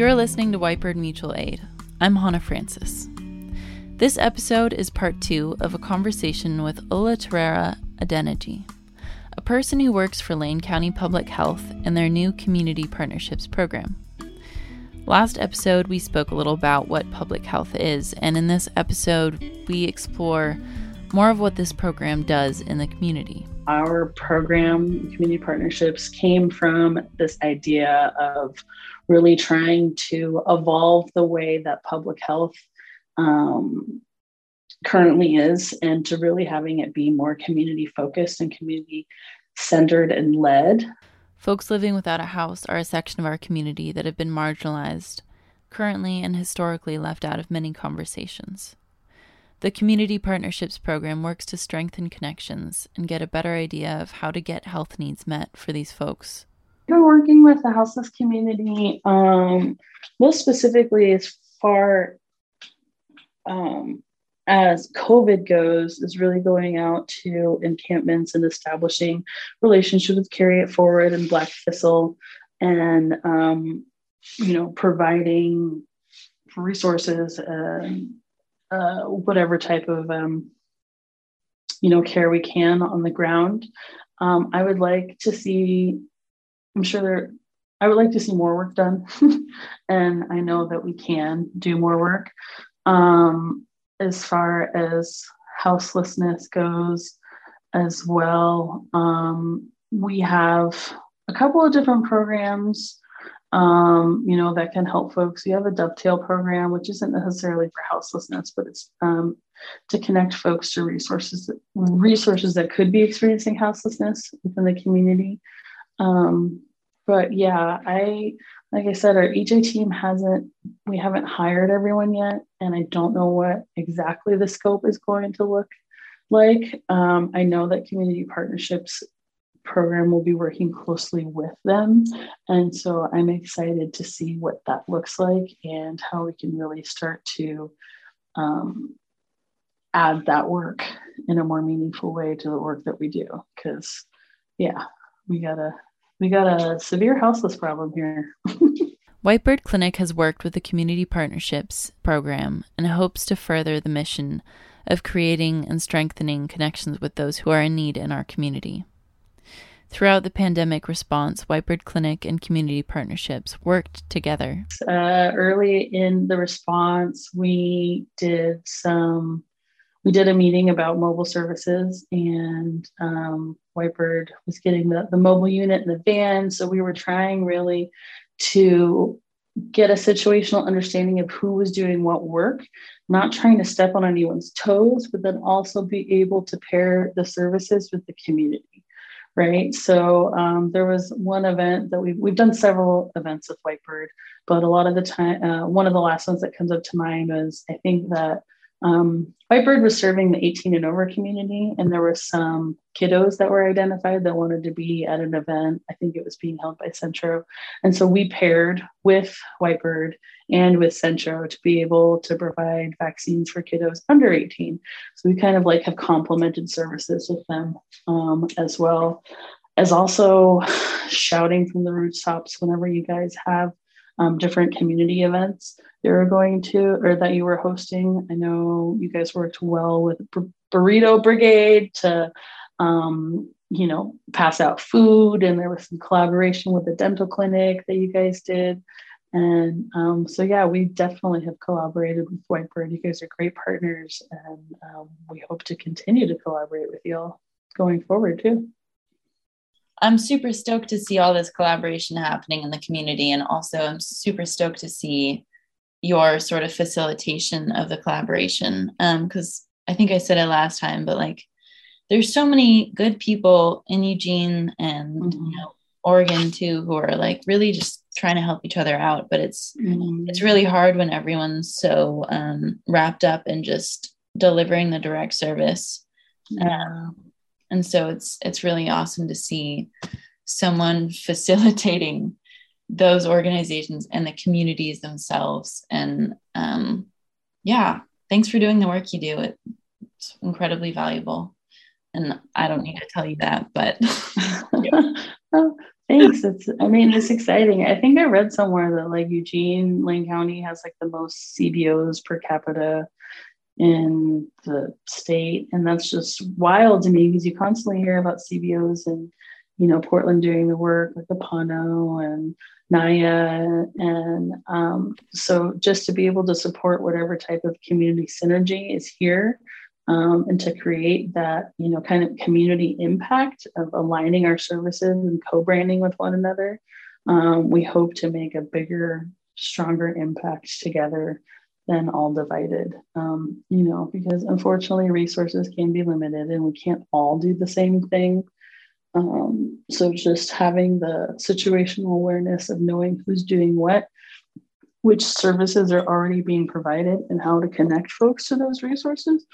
You're listening to Whitebird Mutual Aid. I'm Hannah Francis. This episode is part two of a conversation with Olatorera Adeniji, a person who works for Lane County Public Health and their new Community Partnerships program. Last episode, we spoke a little about what public health is, and in this episode, we explore more of what this program does in the community. Our program, Community Partnerships, came from this idea of really trying to evolve the way that public health um, currently is and to really having it be more community focused and community centered and led. Folks living without a house are a section of our community that have been marginalized, currently and historically left out of many conversations. The Community Partnerships Program works to strengthen connections and get a better idea of how to get health needs met for these folks. We're working with the houseless community, um, most specifically as far um, as COVID goes, is really going out to encampments and establishing relationships with Carry It Forward and Black Thistle, and um, you know, providing resources and uh, whatever type of um, you know care we can on the ground. Um, I would like to see. I'm sure there. I would like to see more work done, and I know that we can do more work. Um, as far as houselessness goes, as well, um, we have a couple of different programs um, you know, that can help folks. We have a dovetail program, which isn't necessarily for houselessness, but it's um, to connect folks to resources resources that could be experiencing houselessness within the community. Um, but yeah, I like I said, our EJ team hasn't we haven't hired everyone yet, and I don't know what exactly the scope is going to look like. Um, I know that community partnerships program will be working closely with them. And so I'm excited to see what that looks like and how we can really start to um, add that work in a more meaningful way to the work that we do. Because, yeah, we got a we got a severe houseless problem here. Whitebird Clinic has worked with the Community Partnerships program and hopes to further the mission of creating and strengthening connections with those who are in need in our community. Throughout the pandemic response, Whitebird Clinic and community partnerships worked together. Uh, early in the response, we did some, we did a meeting about mobile services, and um, Whitebird was getting the, the mobile unit in the van. So we were trying really to get a situational understanding of who was doing what work, not trying to step on anyone's toes, but then also be able to pair the services with the community right? So um, there was one event that we've, we've done several events with Whitebird, but a lot of the time, uh, one of the last ones that comes up to mind was I think that um, Whitebird was serving the 18 and over community, and there were some kiddos that were identified that wanted to be at an event. I think it was being held by Centro. And so we paired with Whitebird and with Centro to be able to provide vaccines for kiddos under 18. So we kind of like have complemented services with them um, as well as also shouting from the rooftops whenever you guys have um, different community events you were going to or that you were hosting. I know you guys worked well with Burrito Brigade to, um, you know, pass out food, and there was some collaboration with the dental clinic that you guys did. And um, so, yeah, we definitely have collaborated with Whitebird. You guys are great partners, and um, we hope to continue to collaborate with you all going forward, too. I'm super stoked to see all this collaboration happening in the community. And also, I'm super stoked to see your sort of facilitation of the collaboration. Because um, I think I said it last time, but like, there's so many good people in Eugene and mm-hmm. you know, Oregon too who are like really just trying to help each other out. But it's mm-hmm. it's really hard when everyone's so um, wrapped up in just delivering the direct service. Yeah. Um, and so it's it's really awesome to see someone facilitating those organizations and the communities themselves and um, yeah thanks for doing the work you do it's incredibly valuable And I don't need to tell you that, but oh, thanks. It's I mean, it's exciting. I think I read somewhere that like Eugene, Lane County has like the most CBOs per capita in the state. And that's just wild to me because you constantly hear about CBOs and you know, Portland doing the work with the Pono and Naya. And um, so just to be able to support whatever type of community synergy is here um, and to create that, you know, kind of community impact of aligning our services and co-branding with one another, um, we hope to make a bigger, stronger impact together than all divided. Um, you know, because unfortunately resources can be limited and we can't all do the same thing. Um, so just having the situational awareness of knowing who's doing what, which services are already being provided, and how to connect folks to those resources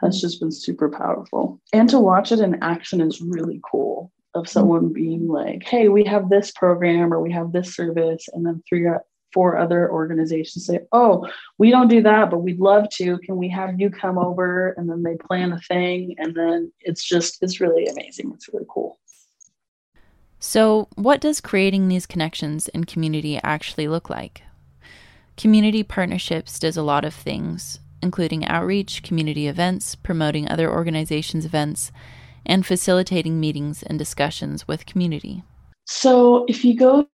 has just been super powerful. And to watch it in action is really cool of someone being like, hey, we have this program or we have this service, and then three or four other organizations say, oh, we don't do that, but we'd love to. Can we have you come over? And then they plan a thing. And then it's just, it's really amazing. It's really cool. So, what does creating these connections and community actually look like? Community partnerships does a lot of things, including outreach, community events, promoting other organizations' events, and facilitating meetings and discussions with community. So, if you go to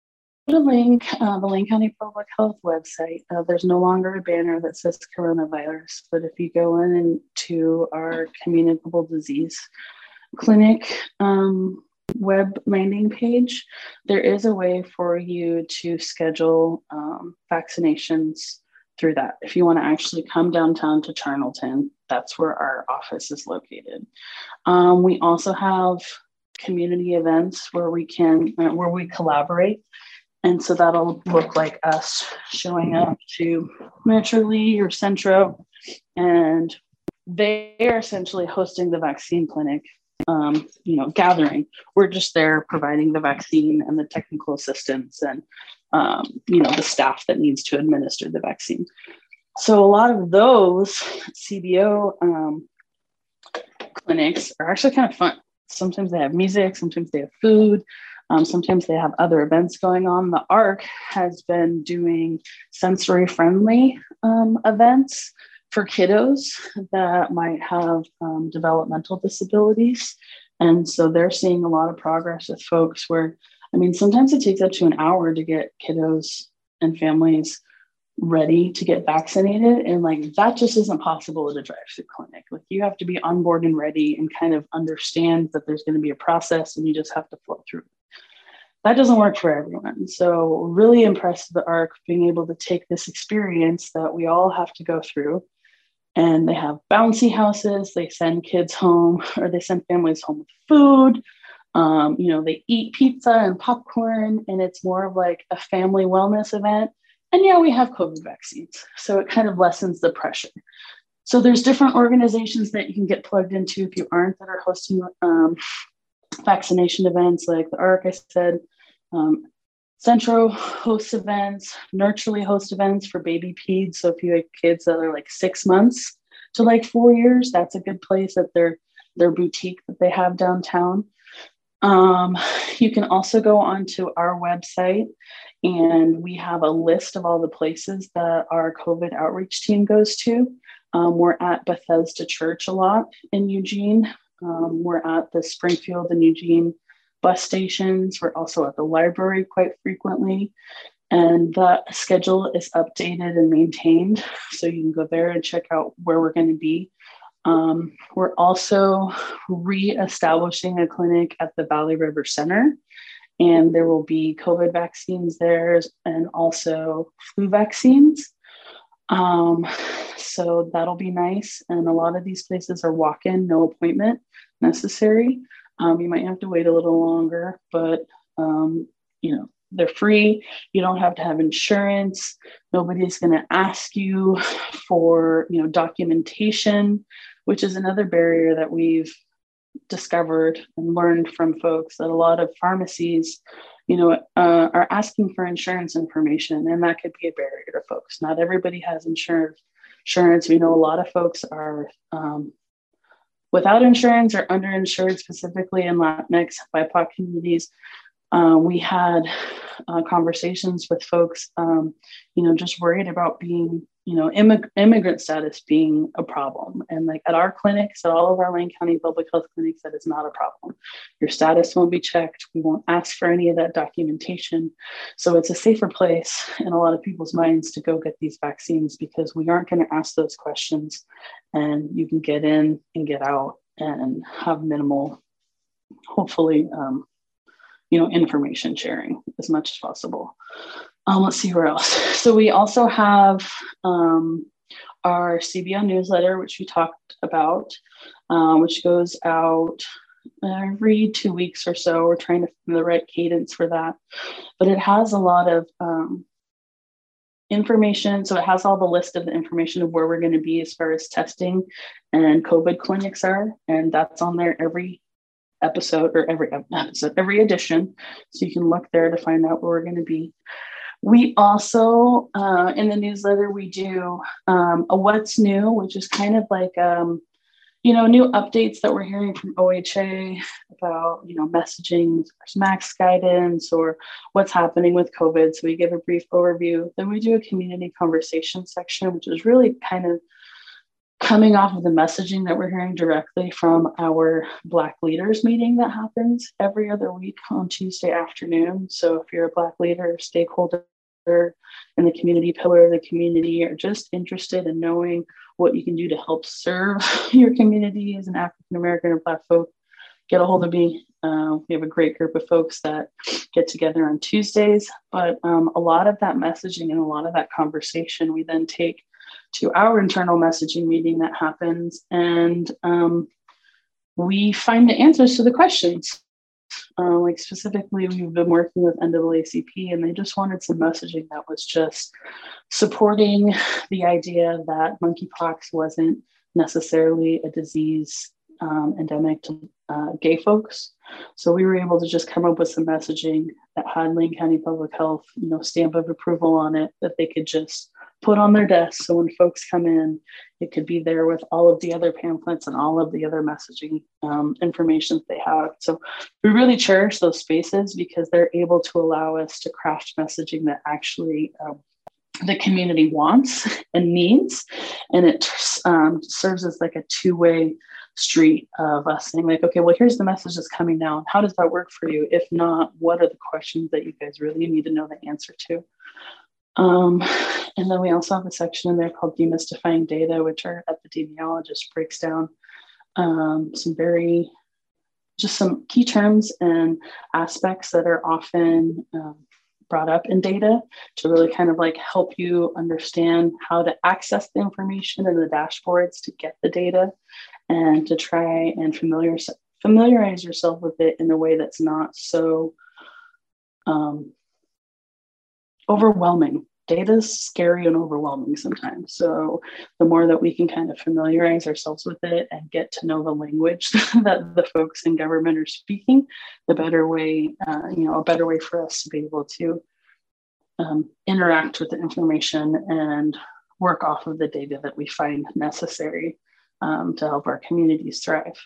the link uh, the Lane County Public Health website, uh, there's no longer a banner that says coronavirus, but if you go in into our communicable disease clinic um, web landing page, there is a way for you to schedule um, vaccinations through that. If you want to actually come downtown to Charnelton, that's where our office is located. Um, we also have community events where we can uh, where we collaborate and so that'll look like us showing up to Metro Lee or Centro and they are essentially hosting the vaccine clinic um, you know gathering we're just there providing the vaccine and the technical assistance and um, you know the staff that needs to administer the vaccine. So a lot of those cbo um, clinics are actually kind of fun. Sometimes they have music sometimes they have food um, sometimes they have other events going on. The arc has been doing sensory friendly um, events for kiddos that might have um, developmental disabilities. And so they're seeing a lot of progress with folks where, I mean, sometimes it takes up to an hour to get kiddos and families ready to get vaccinated. And like that just isn't possible at a drive through clinic. Like you have to be on board and ready and kind of understand that there's going to be a process and you just have to flow through that doesn't work for everyone. So, really impressed with the ARC being able to take this experience that we all have to go through. And they have bouncy houses, they send kids home or they send families home with food. Um, you know, they eat pizza and popcorn, and it's more of like a family wellness event. And yeah, we have COVID vaccines. So, it kind of lessens the pressure. So, there's different organizations that you can get plugged into if you aren't that are hosting um, vaccination events like the ARC, I said. Um, Centro hosts events, Nurturely host events for baby peds. So if you have kids that are like six months to like four years, that's a good place at their their boutique that they have downtown. Um, you can also go onto our website and we have a list of all the places that our COVID outreach team goes to. Um, we're at Bethesda Church a lot in Eugene. Um, we're at the Springfield and Eugene bus stations. We're also at the library quite frequently. And the schedule is updated and maintained. So you can go there and check out where we're going to be. Um, we're also re-establishing a clinic at the Valley River Center. And there will be COVID vaccines there and also flu vaccines. Um, so that'll be nice. And a lot of these places are walk in, no appointment necessary. Um, you might have to wait a little longer, but um, you know they're free. You don't have to have insurance. Nobody's going to ask you for you know documentation, which is another barrier that we've discovered and learned from folks that a lot of pharmacies you know uh, are asking for insurance information and that could be a barrier to folks not everybody has insurance insurance we know a lot of folks are um, without insurance or underinsured, specifically in Latinx BIPOC communities. Uh, we had uh, conversations with folks, um, you know, just worried about being you know, immig- immigrant status being a problem. And like at our clinics, at all of our Lane County public health clinics, that is not a problem. Your status won't be checked. We won't ask for any of that documentation. So it's a safer place in a lot of people's minds to go get these vaccines because we aren't going to ask those questions and you can get in and get out and have minimal, hopefully, um, you know, information sharing as much as possible. Um, let's see where else. So we also have um, our CBO newsletter, which we talked about, uh, which goes out every two weeks or so. We're trying to find the right cadence for that, but it has a lot of um, information. So it has all the list of the information of where we're going to be as far as testing and COVID clinics are, and that's on there every episode or every episode, every edition. So you can look there to find out where we're going to be. We also, uh, in the newsletter, we do um, a what's new, which is kind of like, um, you know, new updates that we're hearing from OHA about, you know, messaging, max guidance, or what's happening with COVID. So we give a brief overview. Then we do a community conversation section, which is really kind of coming off of the messaging that we're hearing directly from our Black leaders meeting that happens every other week on Tuesday afternoon. So if you're a Black leader, stakeholder in the community pillar of the community, or just interested in knowing what you can do to help serve your community as an African American or Black folk, get a hold of me. Uh, we have a great group of folks that get together on Tuesdays, but um, a lot of that messaging and a lot of that conversation we then take to our internal messaging meeting that happens and um, we find the answers to the questions. Uh, like specifically, we've been working with NAACP and they just wanted some messaging that was just supporting the idea that monkeypox wasn't necessarily a disease um, endemic to uh, gay folks. So we were able to just come up with some messaging that had Lane County Public Health, you know, stamp of approval on it that they could just put on their desk. So when folks come in, it could be there with all of the other pamphlets and all of the other messaging um, information they have. So we really cherish those spaces because they're able to allow us to craft messaging that actually um, the community wants and needs. And it um, serves as like a two way street of us saying, like, okay, well, here's the message that's coming now. How does that work for you? If not, what are the questions that you guys really need to know the answer to? Um, and then we also have a section in there called demystifying data, which our epidemiologist breaks down um, some very just some key terms and aspects that are often um, brought up in data to really kind of like help you understand how to access the information in the dashboards to get the data and to try and familiar, familiarize yourself with it in a way that's not so um, overwhelming data is scary and overwhelming sometimes. So the more that we can kind of familiarize ourselves with it and get to know the language that the folks in government are speaking, the better way, uh, you know, a better way for us to be able to um, interact with the information and work off of the data that we find necessary um, to help our communities thrive.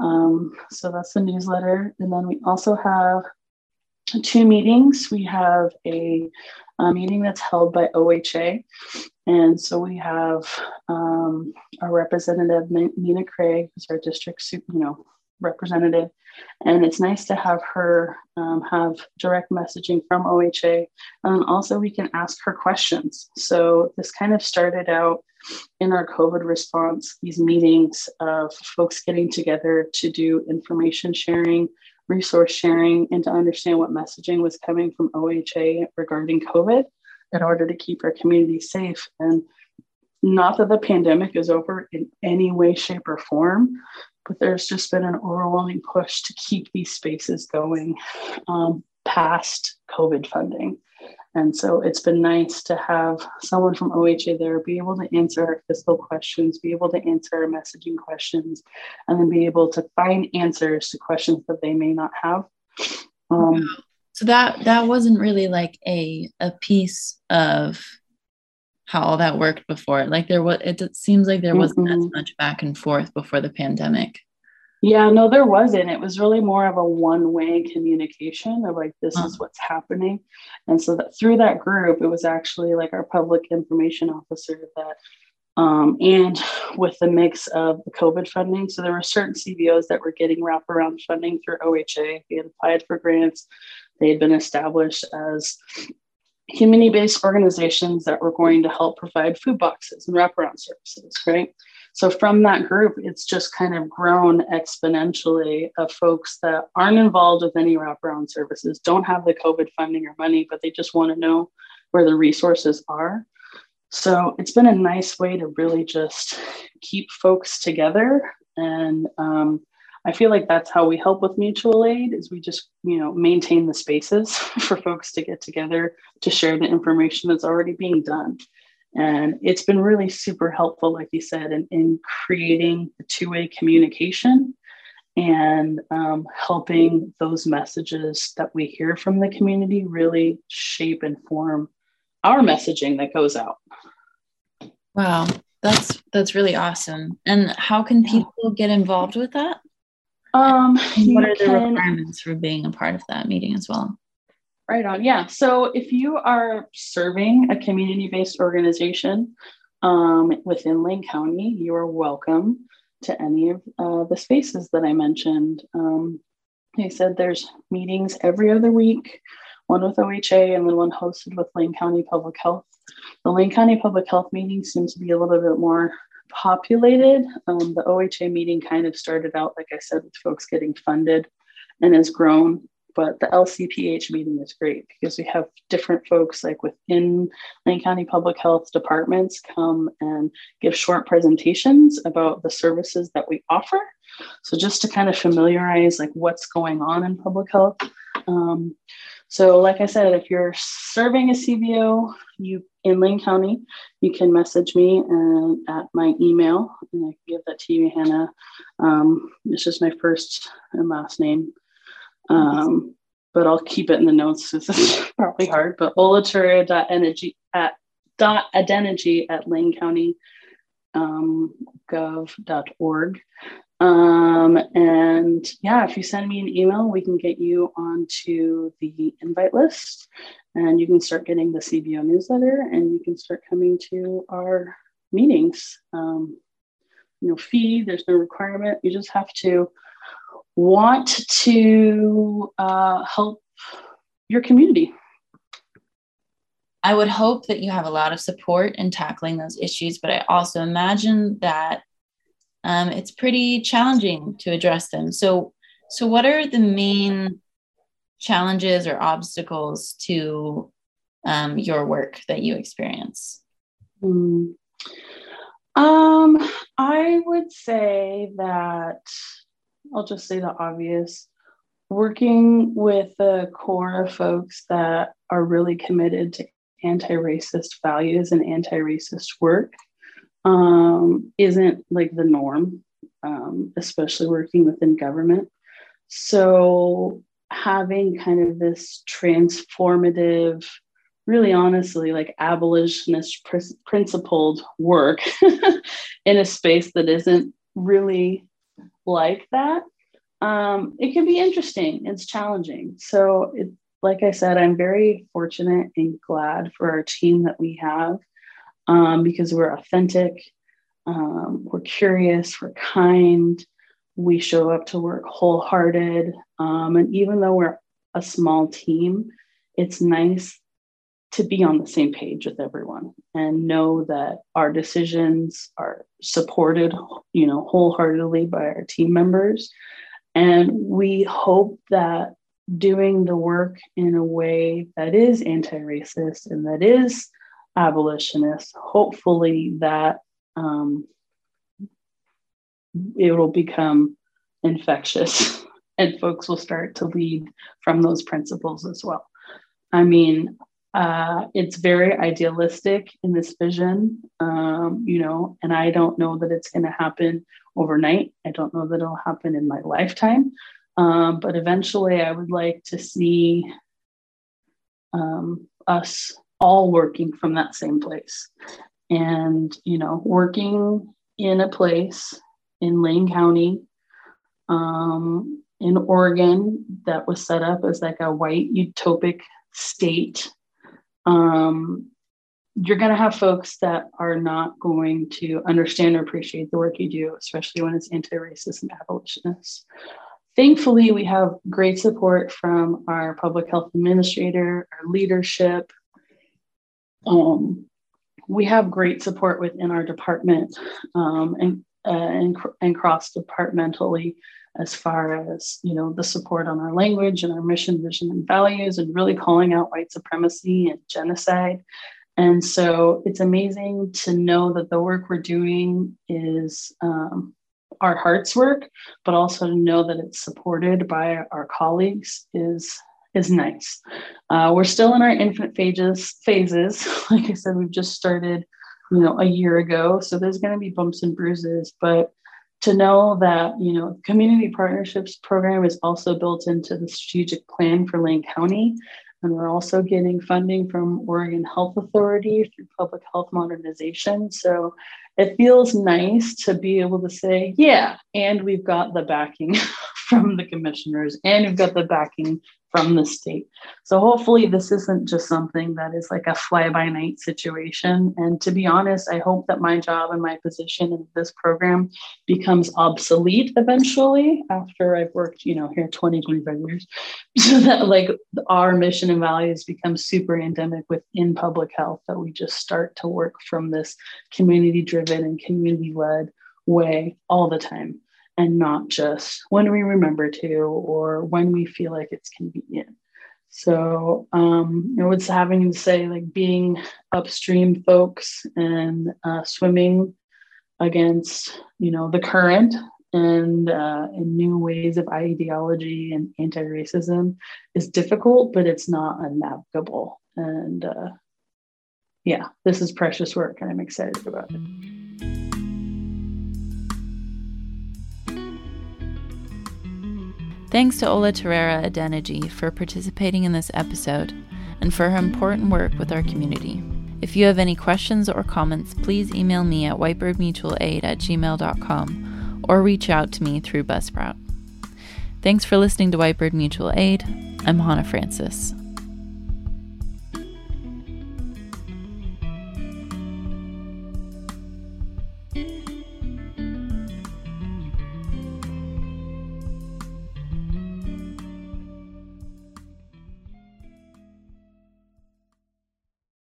Um, so that's the newsletter. And then we also have two meetings. We have a, a, meeting that's held by OHA. And so we have um, our representative, Nina Craig, who's our district, you know, representative. And it's nice to have her um, have direct messaging from OHA. And also we can ask her questions. So this kind of started out in our COVID response, these meetings of folks getting together to do information sharing, resource sharing and to understand what messaging was coming from OHA regarding COVID in order to keep our community safe. And not that the pandemic is over in any way, shape, or form, but there's just been an overwhelming push to keep these spaces going um, past COVID funding. And so it's been nice to have someone from OHA there be able to answer our fiscal questions, be able to answer our messaging questions, and then be able to find answers to questions that they may not have. Um, so that that wasn't really like a a piece of how all that worked before. Like there was, it seems like there wasn't mm-hmm. as much back and forth before the pandemic. Yeah, no, there wasn't. It was really more of a one way communication of like, this is what's happening. And so that through that group, it was actually like our public information officer that, um, and with the mix of the COVID funding. So there were certain CBOs that were getting wraparound funding through OHA. They had applied for grants. They had been established as community based organizations that were going to help provide food boxes and wraparound services, right? So from that group, it's just kind of grown exponentially of folks that aren't involved with any wraparound services, don't have the COVID funding or money, but they just want to know where the resources are. So it's been a nice way to really just keep folks together and um, I feel like that's how we help with mutual aid is we just, you know, maintain the spaces for folks to get together to share the information that's already being done. And it's been really super helpful, like you said, in, in creating the two-way communication and um, helping those messages that we hear from the community really shape and form our messaging that goes out. Wow, that's that's really awesome. And how can people get involved with that? Um, what are the can, requirements for being a part of that meeting as well? Right on. Yeah. So if you are serving a community based organization um, within Lane County, you are welcome to any of uh, the spaces that I mentioned. Um, said there's meetings every other week, one with OHA and then one hosted with Lane County Public Health. The Lane County Public Health meetings seem to be a little bit more populated. Um, the OHA meeting kind of started out, like I said, with folks getting funded and has grown. But the LCPH meeting is great because we have different folks like within Lane County Public Health departments come and give short presentations about the services that we offer. So just to kind of familiarize like what's going on in public health. Um, so, like I said, if you're serving a CBO, you in Lane County, you can message me and at my email, and I can give that to you, Hannah. Um, it's just my first and last name, um, but I'll keep it in the notes. This is probably hard, but olaterea.energy at dot adenergy at Lane County um, gov.org. Um, and yeah, if you send me an email, we can get you onto the invite list and you can start getting the CBO newsletter and you can start coming to our meetings. Um, no fee, there's no requirement. You just have to want to uh, help your community. I would hope that you have a lot of support in tackling those issues, but I also imagine that um, it's pretty challenging to address them. So, so what are the main challenges or obstacles to um, your work that you experience? Mm. Um, I would say that I'll just say the obvious. Working with a core of folks that are really committed to anti racist values and anti racist work um, isn't like the norm, um, especially working within government. So, having kind of this transformative, really honestly, like abolitionist pr- principled work in a space that isn't really like that, um, it can be interesting. It's challenging. So, it, like I said, I'm very fortunate and glad for our team that we have um, because we're authentic, um, we're curious, we're kind, we show up to work wholehearted. Um, and even though we're a small team, it's nice to be on the same page with everyone and know that our decisions are supported, you know, wholeheartedly by our team members. And we hope that doing the work in a way that is anti-racist and that is abolitionist hopefully that um, it will become infectious and folks will start to lead from those principles as well. I mean, uh, it's very idealistic in this vision, um, you know, and I don't know that it's going to happen overnight. I don't know that it'll happen in my lifetime. Um, but eventually, I would like to see um, us all working from that same place. And, you know, working in a place in Lane County, um, in Oregon, that was set up as like a white utopic state. Um, you're going to have folks that are not going to understand or appreciate the work you do, especially when it's anti racist and abolitionist. Thankfully, we have great support from our public health administrator, our leadership. Um, we have great support within our department um, and, uh, and, and cross departmentally as far as you know the support on our language and our mission vision and values and really calling out white supremacy and genocide and so it's amazing to know that the work we're doing is um, our heart's work, but also to know that it's supported by our colleagues is is nice. Uh, we're still in our infant phases. Phases, like I said, we've just started, you know, a year ago. So there's going to be bumps and bruises, but to know that you know community partnerships program is also built into the strategic plan for lane county and we're also getting funding from Oregon Health Authority through public health modernization. So it feels nice to be able to say, yeah, and we've got the backing from the commissioners and we've got the backing from the state. So hopefully, this isn't just something that is like a fly by night situation. And to be honest, I hope that my job and my position in this program becomes obsolete eventually after I've worked, you know, here 20, 25 years, so that like our mission and values become super endemic within public health, that we just start to work from this community driven and community led way all the time and not just when we remember to or when we feel like it's convenient. So, um, you know, it's having to say like being upstream folks and uh, swimming against, you know, the current and uh, in new ways of ideology and anti-racism is difficult, but it's not unnavigable. And uh, yeah, this is precious work, and I'm excited about it. Thanks to Olatorera Adeniji for participating in this episode and for her important work with our community. If you have any questions or comments, please email me at whitebirdmutualaid at gmail.com or reach out to me through Buzzsprout. Thanks for listening to Whitebird Mutual Aid. I'm Hannah Francis.